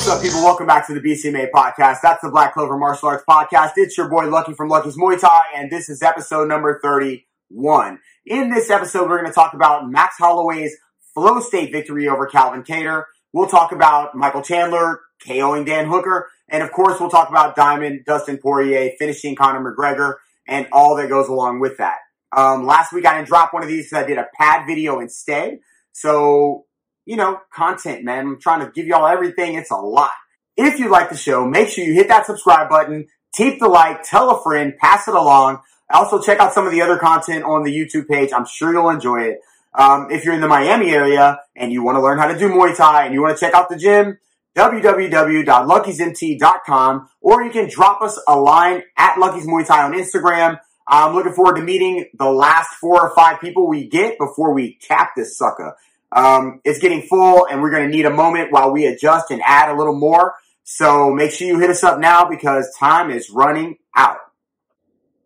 What's up, people? Welcome back to the BCMA podcast. That's the Black Clover Martial Arts podcast. It's your boy Lucky from Lucky's Muay Thai, and this is episode number 31. In this episode, we're going to talk about Max Holloway's flow state victory over Calvin Kattar. We'll talk about Michael Chandler KOing Dan Hooker, and of course, we'll talk about Diamond Dustin Poirier finishing Conor McGregor and all that goes along with that. Um, last week, I didn't drop one of these because I did a pad video instead. So you know, content, man. I'm trying to give y'all everything. It's a lot. If you like the show, make sure you hit that subscribe button, tape the like, tell a friend, pass it along. Also, check out some of the other content on the YouTube page. I'm sure you'll enjoy it. Um, if you're in the Miami area and you want to learn how to do Muay Thai and you want to check out the gym, www.luckysmt.com, or you can drop us a line at Lucky's Muay Thai on Instagram. I'm looking forward to meeting the last four or five people we get before we cap this sucker. Um, it's getting full and we're going to need a moment while we adjust and add a little more. So make sure you hit us up now because time is running out.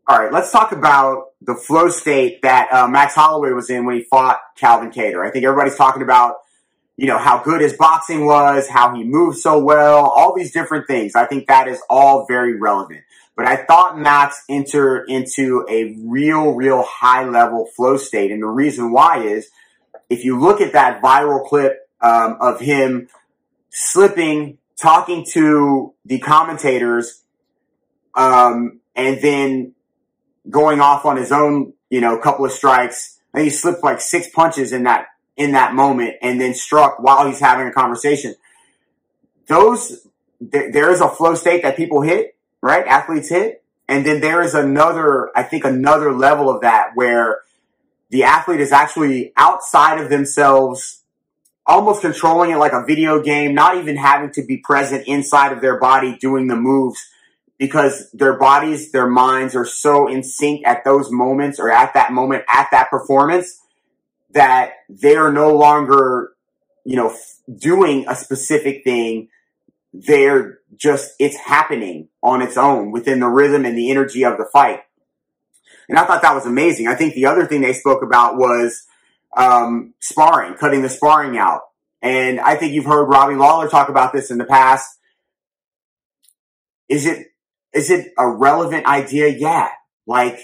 All right, let's talk about the flow state that uh, Max Holloway was in when he fought Calvin Kattar. I think everybody's talking about, you know, how good his boxing was, how he moved so well, all these different things. I think that is all very relevant. But I thought Max entered into a real, real high level flow state. And the reason why is if you look at that viral clip um, of him slipping, talking to the commentators, um, and then going off on his own, you know, couple of strikes. And he slipped like six punches in that in that moment, and then struck while he's having a conversation. Those th- there is a flow state that people hit, right? Athletes hit, and then there is another, I think, another level of that where the athlete is actually outside of themselves, almost controlling it like a video game, not even having to be present inside of their body doing the moves because their bodies, their minds are so in sync at those moments or at that moment, at that performance that they are no longer, you know, doing a specific thing. They're just, it's happening on its own within the rhythm and the energy of the fight. And I thought that was amazing. I think the other thing they spoke about was um, sparring, cutting the sparring out. And I think you've heard Robbie Lawler talk about this in the past. Is it is it a relevant idea? Yeah. Like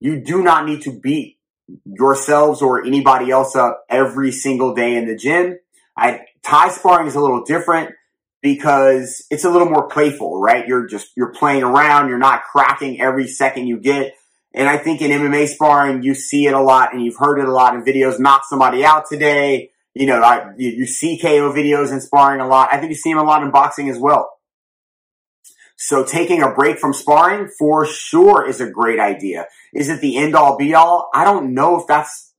you do not need to beat yourselves or anybody else up every single day in the gym. I Thai sparring is a little different because it's a little more playful, right? You're just you're playing around, you're not cracking every second you get. And I think in MMA sparring, you see it a lot and you've heard it a lot in videos. Knock somebody out today. You know, I, you, you see KO videos in sparring a lot. I think you see them a lot in boxing as well. So taking a break from sparring for sure is a great idea. Is it the end all be all? I don't know if that's,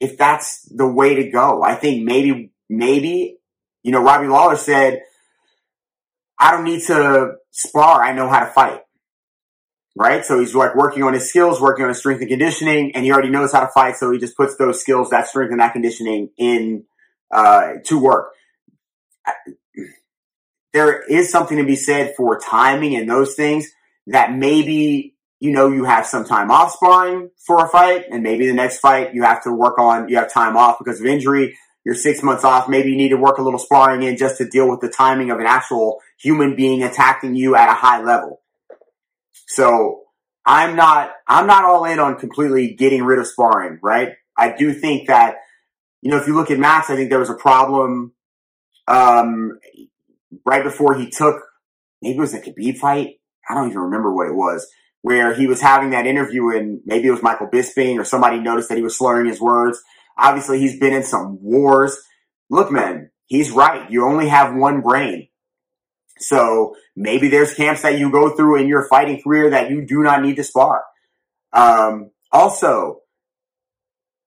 if that's the way to go. I think maybe, maybe, you know, Robbie Lawler said, I don't need to spar. I know how to fight right? So he's like working on his skills, working on his strength and conditioning, and he already knows how to fight. So he just puts those skills, that strength and that conditioning in, uh, to work. There is something to be said for timing and those things that maybe, you know, you have some time off sparring for a fight and maybe the next fight you have to work on, you have time off because of injury. You're six months off. Maybe you need to work a little sparring in just to deal with the timing of an actual human being attacking you at a high level. So I'm not, I'm not all in on completely getting rid of sparring, right? I do think that, you know, if you look at Max, I think there was a problem, um, right before he took, maybe it was a Khabib fight. I don't even remember what it was, where he was having that interview and maybe it was Michael Bisping or somebody noticed that he was slurring his words. Obviously, he's been in some wars. Look, man, he's right. You only have one brain. So maybe there's camps that you go through in your fighting career that you do not need to spar. Um, also,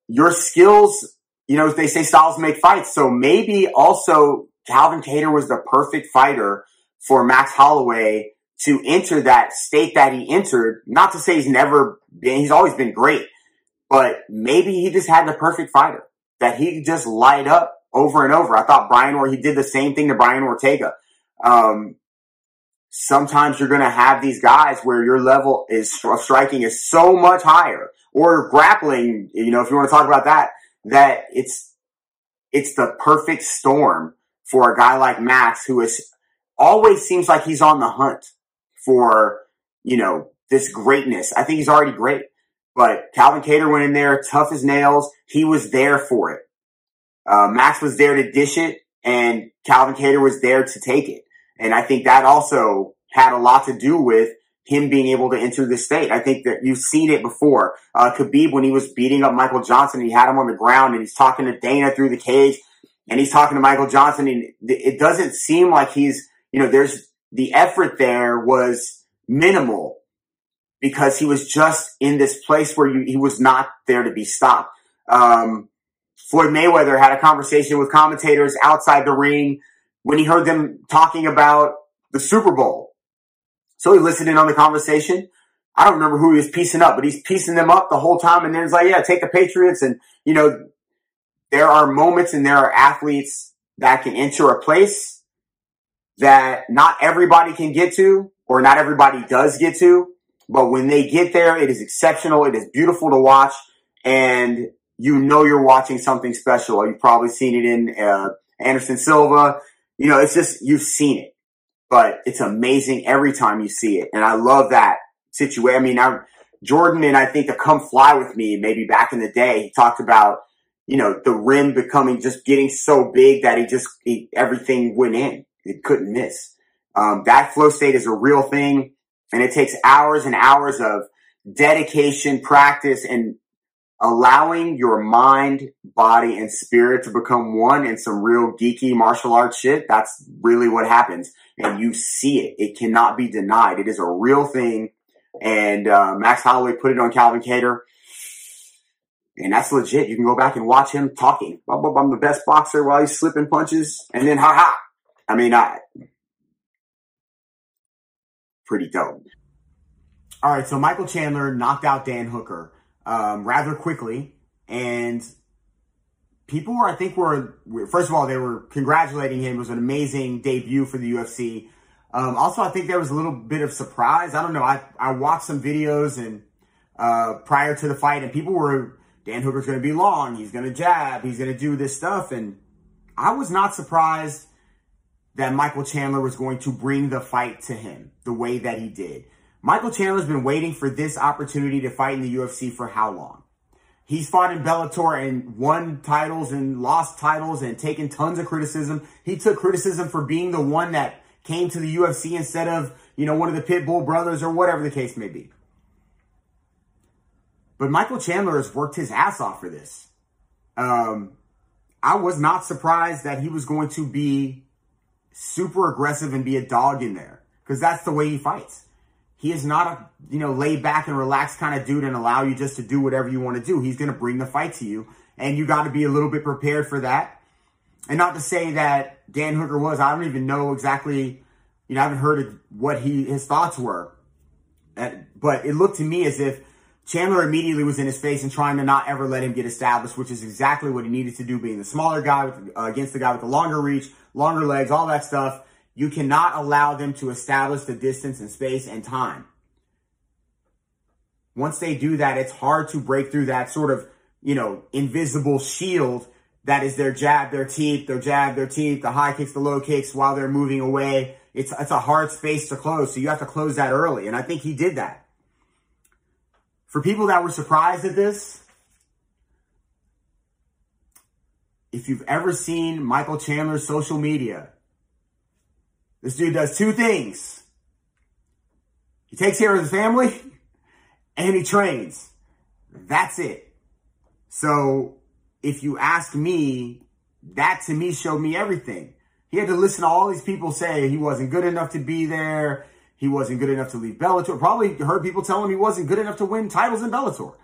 your skills, you know, they say styles make fights. So maybe also Calvin Kattar was the perfect fighter for Max Holloway to enter that state that he entered. Not to say he's never been, he's always been great, but maybe he just had the perfect fighter that he just light up over and over. I thought Brian or he did the same thing to Brian Ortega. Um, sometimes you're going to have these guys where your level is of striking is so much higher or grappling, you know, if you want to talk about that, that it's, it's the perfect storm for a guy like Max who is always seems like he's on the hunt for, you know, this greatness. I think he's already great, but Calvin Kattar went in there tough as nails. He was there for it. Uh, Max was there to dish it and Calvin Kattar was there to take it. And I think that also had a lot to do with him being able to enter the state. I think that you've seen it before. Uh, Khabib, when he was beating up Michael Johnson, he had him on the ground and he's talking to Dana through the cage and he's talking to Michael Johnson and it doesn't seem like he's, you know, there's the effort there was minimal because he was just in this place where you, he was not there to be stopped. Um, Floyd Mayweather had a conversation with commentators outside the ring when he heard them talking about the Super Bowl. So he listened in on the conversation. I don't remember who he was piecing up, but he's piecing them up the whole time. And then it's like, yeah, take the Patriots. And, you know, there are moments and there are athletes that can enter a place that not everybody can get to or not everybody does get to. But when they get there, it is exceptional. It is beautiful to watch and you know you're watching something special. You've probably seen it in uh, Anderson Silva. You know, it's just, you've seen it, but it's amazing every time you see it. And I love that situation. I mean, I, Jordan and I think the come fly with me, maybe back in the day, he talked about you know, the rim becoming just getting so big that he just, he, everything went in. It couldn't miss. Um, that flow state is a real thing and it takes hours and hours of dedication, practice and allowing your mind, body and spirit to become one in some real geeky martial arts shit. That's really what happens. And you see it. It cannot be denied. It is a real thing. And, uh, Max Holloway put it on Calvin Kattar. And that's legit. You can go back and watch him talking. I'm the best boxer while he's slipping punches. And then, ha ha. I mean, I, pretty dope. All right. So Michael Chandler knocked out Dan Hooker, um, rather quickly. And people were, I think were, first of all, they were congratulating him. It was an amazing debut for the UFC. Um, also, I think there was a little bit of surprise. I don't know. I, I watched some videos and, uh, prior to the fight and people were Dan Hooker's going to be long. He's going to jab. He's going to do this stuff. And I was not surprised that Michael Chandler was going to bring the fight to him the way that he did. Michael Chandler's been waiting for this opportunity to fight in the UFC for how long? He's fought in Bellator and won titles and lost titles and taken tons of criticism. He took criticism for being the one that came to the UFC instead of, you know, one of the Pitbull brothers or whatever the case may be. But Michael Chandler has worked his ass off for this. Um, I was not surprised that he was going to be super aggressive and be a dog in there because that's the way he fights. He is not a, you know, laid back and relaxed kind of dude and allow you just to do whatever you want to do. He's going to bring the fight to you and you got to be a little bit prepared for that. And not to say that Dan Hooker was, I don't even know exactly, you know, I haven't heard what he, his thoughts were. But it looked to me as if Chandler immediately was in his face and trying to not ever let him get established, which is exactly what he needed to do, being the smaller guy with, uh, against the guy with the longer reach, longer legs, all that stuff. You cannot allow them to establish the distance and space and time. Once they do that, it's hard to break through that sort of, you know, invisible shield that is their jab, their teeth, their jab, their teeth, the high kicks, the low kicks while they're moving away. It's, it's a hard space to close. So you have to close that early. And I think he did that. For people that were surprised at this, if you've ever seen Michael Chandler's social media, this dude does two things. He takes care of his family and he trains. That's it. So if you ask me, that to me showed me everything. He had to listen to all these people say he wasn't good enough to be there. He wasn't good enough to leave Bellator. Probably heard people tell him he wasn't good enough to win titles in Bellator.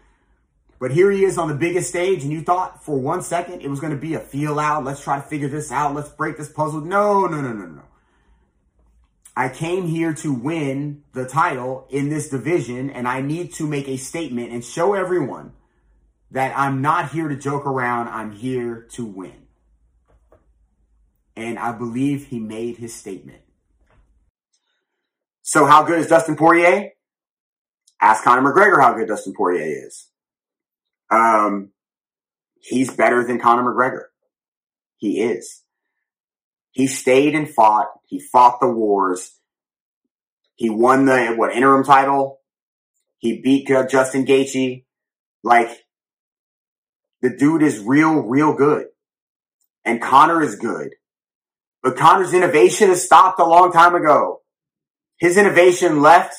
But here he is on the biggest stage, and you thought for one second it was going to be a feel out. Let's try to figure this out. Let's break this puzzle. No, no, no, no, no. I came here to win the title in this division, and I need to make a statement and show everyone that I'm not here to joke around. I'm here to win. And I believe he made his statement. So how good is Dustin Poirier? Ask Conor McGregor how good Dustin Poirier is. Um, he's better than Conor McGregor. He is. He stayed and fought. He fought the wars. He won the what interim title. He beat Justin Gaethje. Like the dude is real, real good, and Conor is good. But Conor's innovation has stopped a long time ago. His innovation left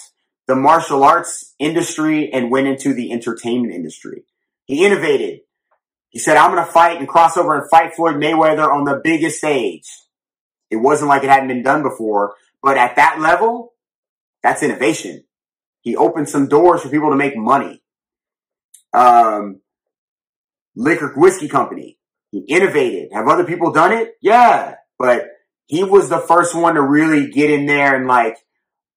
the martial arts industry and went into the entertainment industry. He innovated. He said, I'm going to fight and cross over and fight Floyd Mayweather on the biggest stage. It wasn't like it hadn't been done before, but at that level, that's innovation. He opened some doors for people to make money. Um, liquor whiskey company. He innovated. Have other people done it? Yeah, but he was the first one to really get in there and like,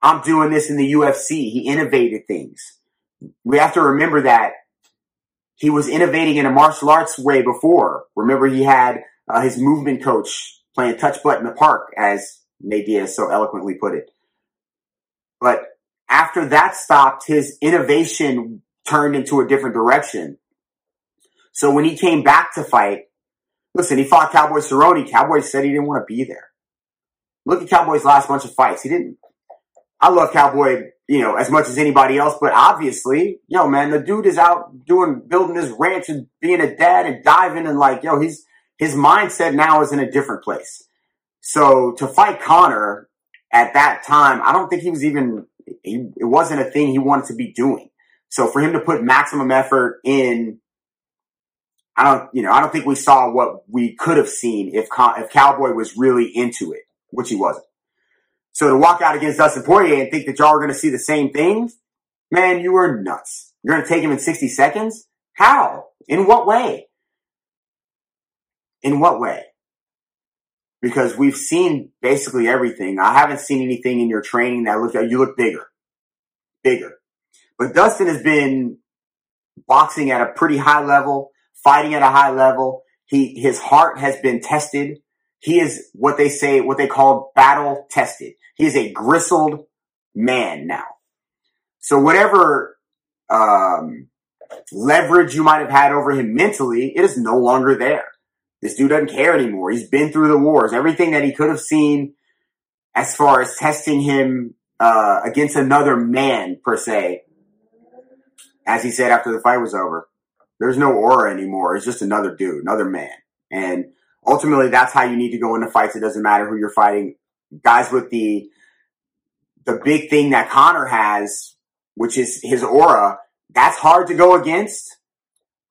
I'm doing this in the UFC. He innovated things. We have to remember that he was innovating in a martial arts way before. Remember, he had uh, his movement coach playing touch butt in the park, as Nate Diaz so eloquently put it. But after that stopped, his innovation turned into a different direction. So when he came back to fight, listen, he fought Cowboy Cerrone. Cowboy said he didn't want to be there. Look at Cowboy's last bunch of fights. He didn't. I love Cowboy, you know, as much as anybody else, but obviously, yo, man, the dude is out doing, building his ranch and being a dad and diving and like, yo, he's, his mindset now is in a different place. So to fight Conor at that time, I don't think he was even, he, it wasn't a thing he wanted to be doing. So for him to put maximum effort in, I don't, you know, I don't think we saw what we could have seen if, if Cowboy was really into it, which he wasn't. So to walk out against Dustin Poirier and think that y'all are going to see the same things, man, you are nuts. You're going to take him in 60 seconds? How? In what way? In what way? Because we've seen basically everything. I haven't seen anything in your training that looks you look bigger. Bigger. But Dustin has been boxing at a pretty high level, fighting at a high level. He, his heart has been tested. He is what they say, what they call battle tested. He is a gristled man now. So whatever, um, leverage you might have had over him mentally, it is no longer there. This dude doesn't care anymore. He's been through the wars. Everything that he could have seen as far as testing him uh, against another man per se, as he said after the fight was over, there's no aura anymore. It's just another dude, another man. And ultimately, that's how you need to go into fights. It doesn't matter who you're fighting. Guys with the the big thing that Conor has, which is his aura, that's hard to go against.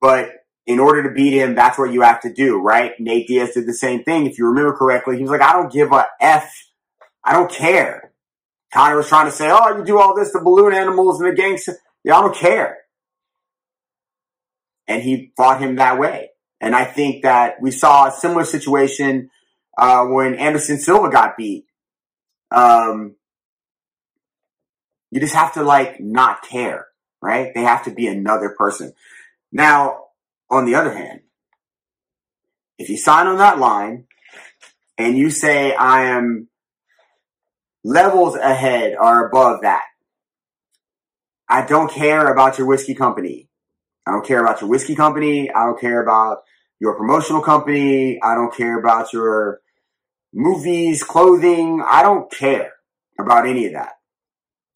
But in order to beat him, that's what you have to do, right? Nate Diaz did the same thing. If you remember correctly, he was like, I don't give a F. I don't care. Conor was trying to say, oh, you do all this, the balloon animals and the gangster. Yeah, I don't care. And he fought him that way. And I think that we saw a similar situation uh, when Anderson Silva got beat. Um, you just have to like not care, right? They have to be another person. Now, on the other hand, if you sign on that line and you say, I am levels ahead or above that, I don't care about your whiskey company. I don't care about your whiskey company. I don't care about your promotional company. I don't care about your movies, clothing. I don't care about any of that.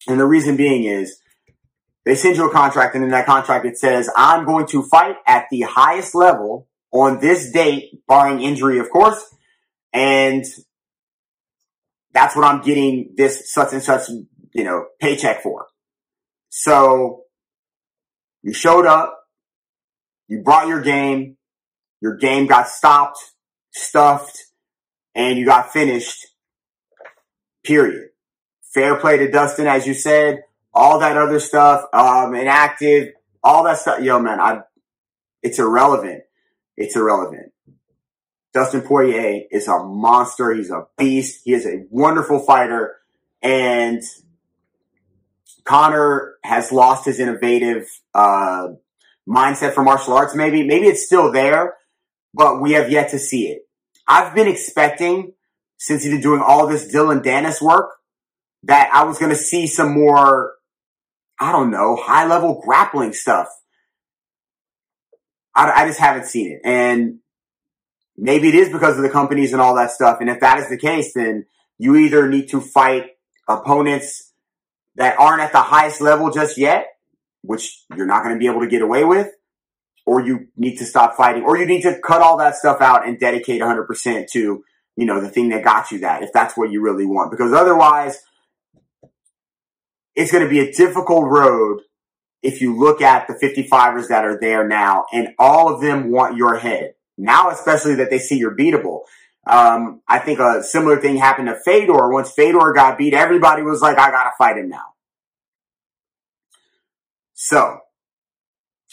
And the reason being is they send you a contract, and in that contract it says, I'm going to fight at the highest level on this date, barring injury, of course. And that's what I'm getting this such and such, you know, paycheck for. So you showed up, you brought your game, your game got stopped, stuffed, and you got finished. Period. Fair play to Dustin, as you said all that other stuff, um, inactive, all that stuff. Yo, man, I, it's irrelevant. It's irrelevant. Dustin Poirier is a monster. He's a beast. He is a wonderful fighter. And Conor has lost his innovative, uh, mindset for martial arts. Maybe, maybe it's still there, but we have yet to see it. I've been expecting since he's been doing all this Dillon Danis work that I was going to see some more I don't know, high level grappling stuff. I, I just haven't seen it. And maybe it is because of the companies and all that stuff. And if that is the case, then you either need to fight opponents that aren't at the highest level just yet, which you're not going to be able to get away with, or you need to stop fighting, or you need to cut all that stuff out and dedicate 100% to, you know, the thing that got you that, if that's what you really want. Because otherwise, it's going to be a difficult road if you look at the 55ers that are there now, and all of them want your head. Now, especially that they see you're beatable. Um, I think a similar thing happened to Fedor. Once Fedor got beat, everybody was like, I gotta fight him now. So,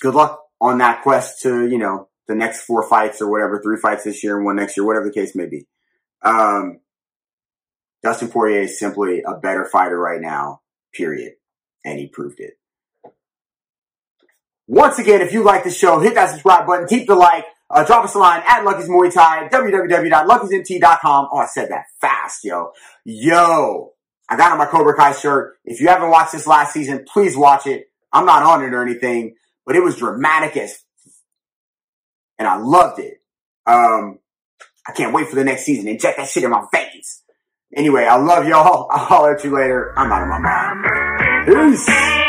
good luck on that quest to, you know, the next four fights or whatever, three fights this year and one next year, whatever the case may be. Um, Dustin Poirier is simply a better fighter right now, period. And he proved it. Once again, if you like the show, hit that subscribe button, keep the like, uh, drop us a line at Lucky's Muay Thai, www.luckysmt.com. Oh, I said that fast, yo. Yo, I got on my Cobra Kai shirt. If you haven't watched this last season, please watch it. I'm not on it or anything, but it was dramatic as, and I loved it. Um, I can't wait for the next season. Inject that shit in my veins. Anyway, I love y'all. I'll holler at you later. I'm out of my mind. Peace.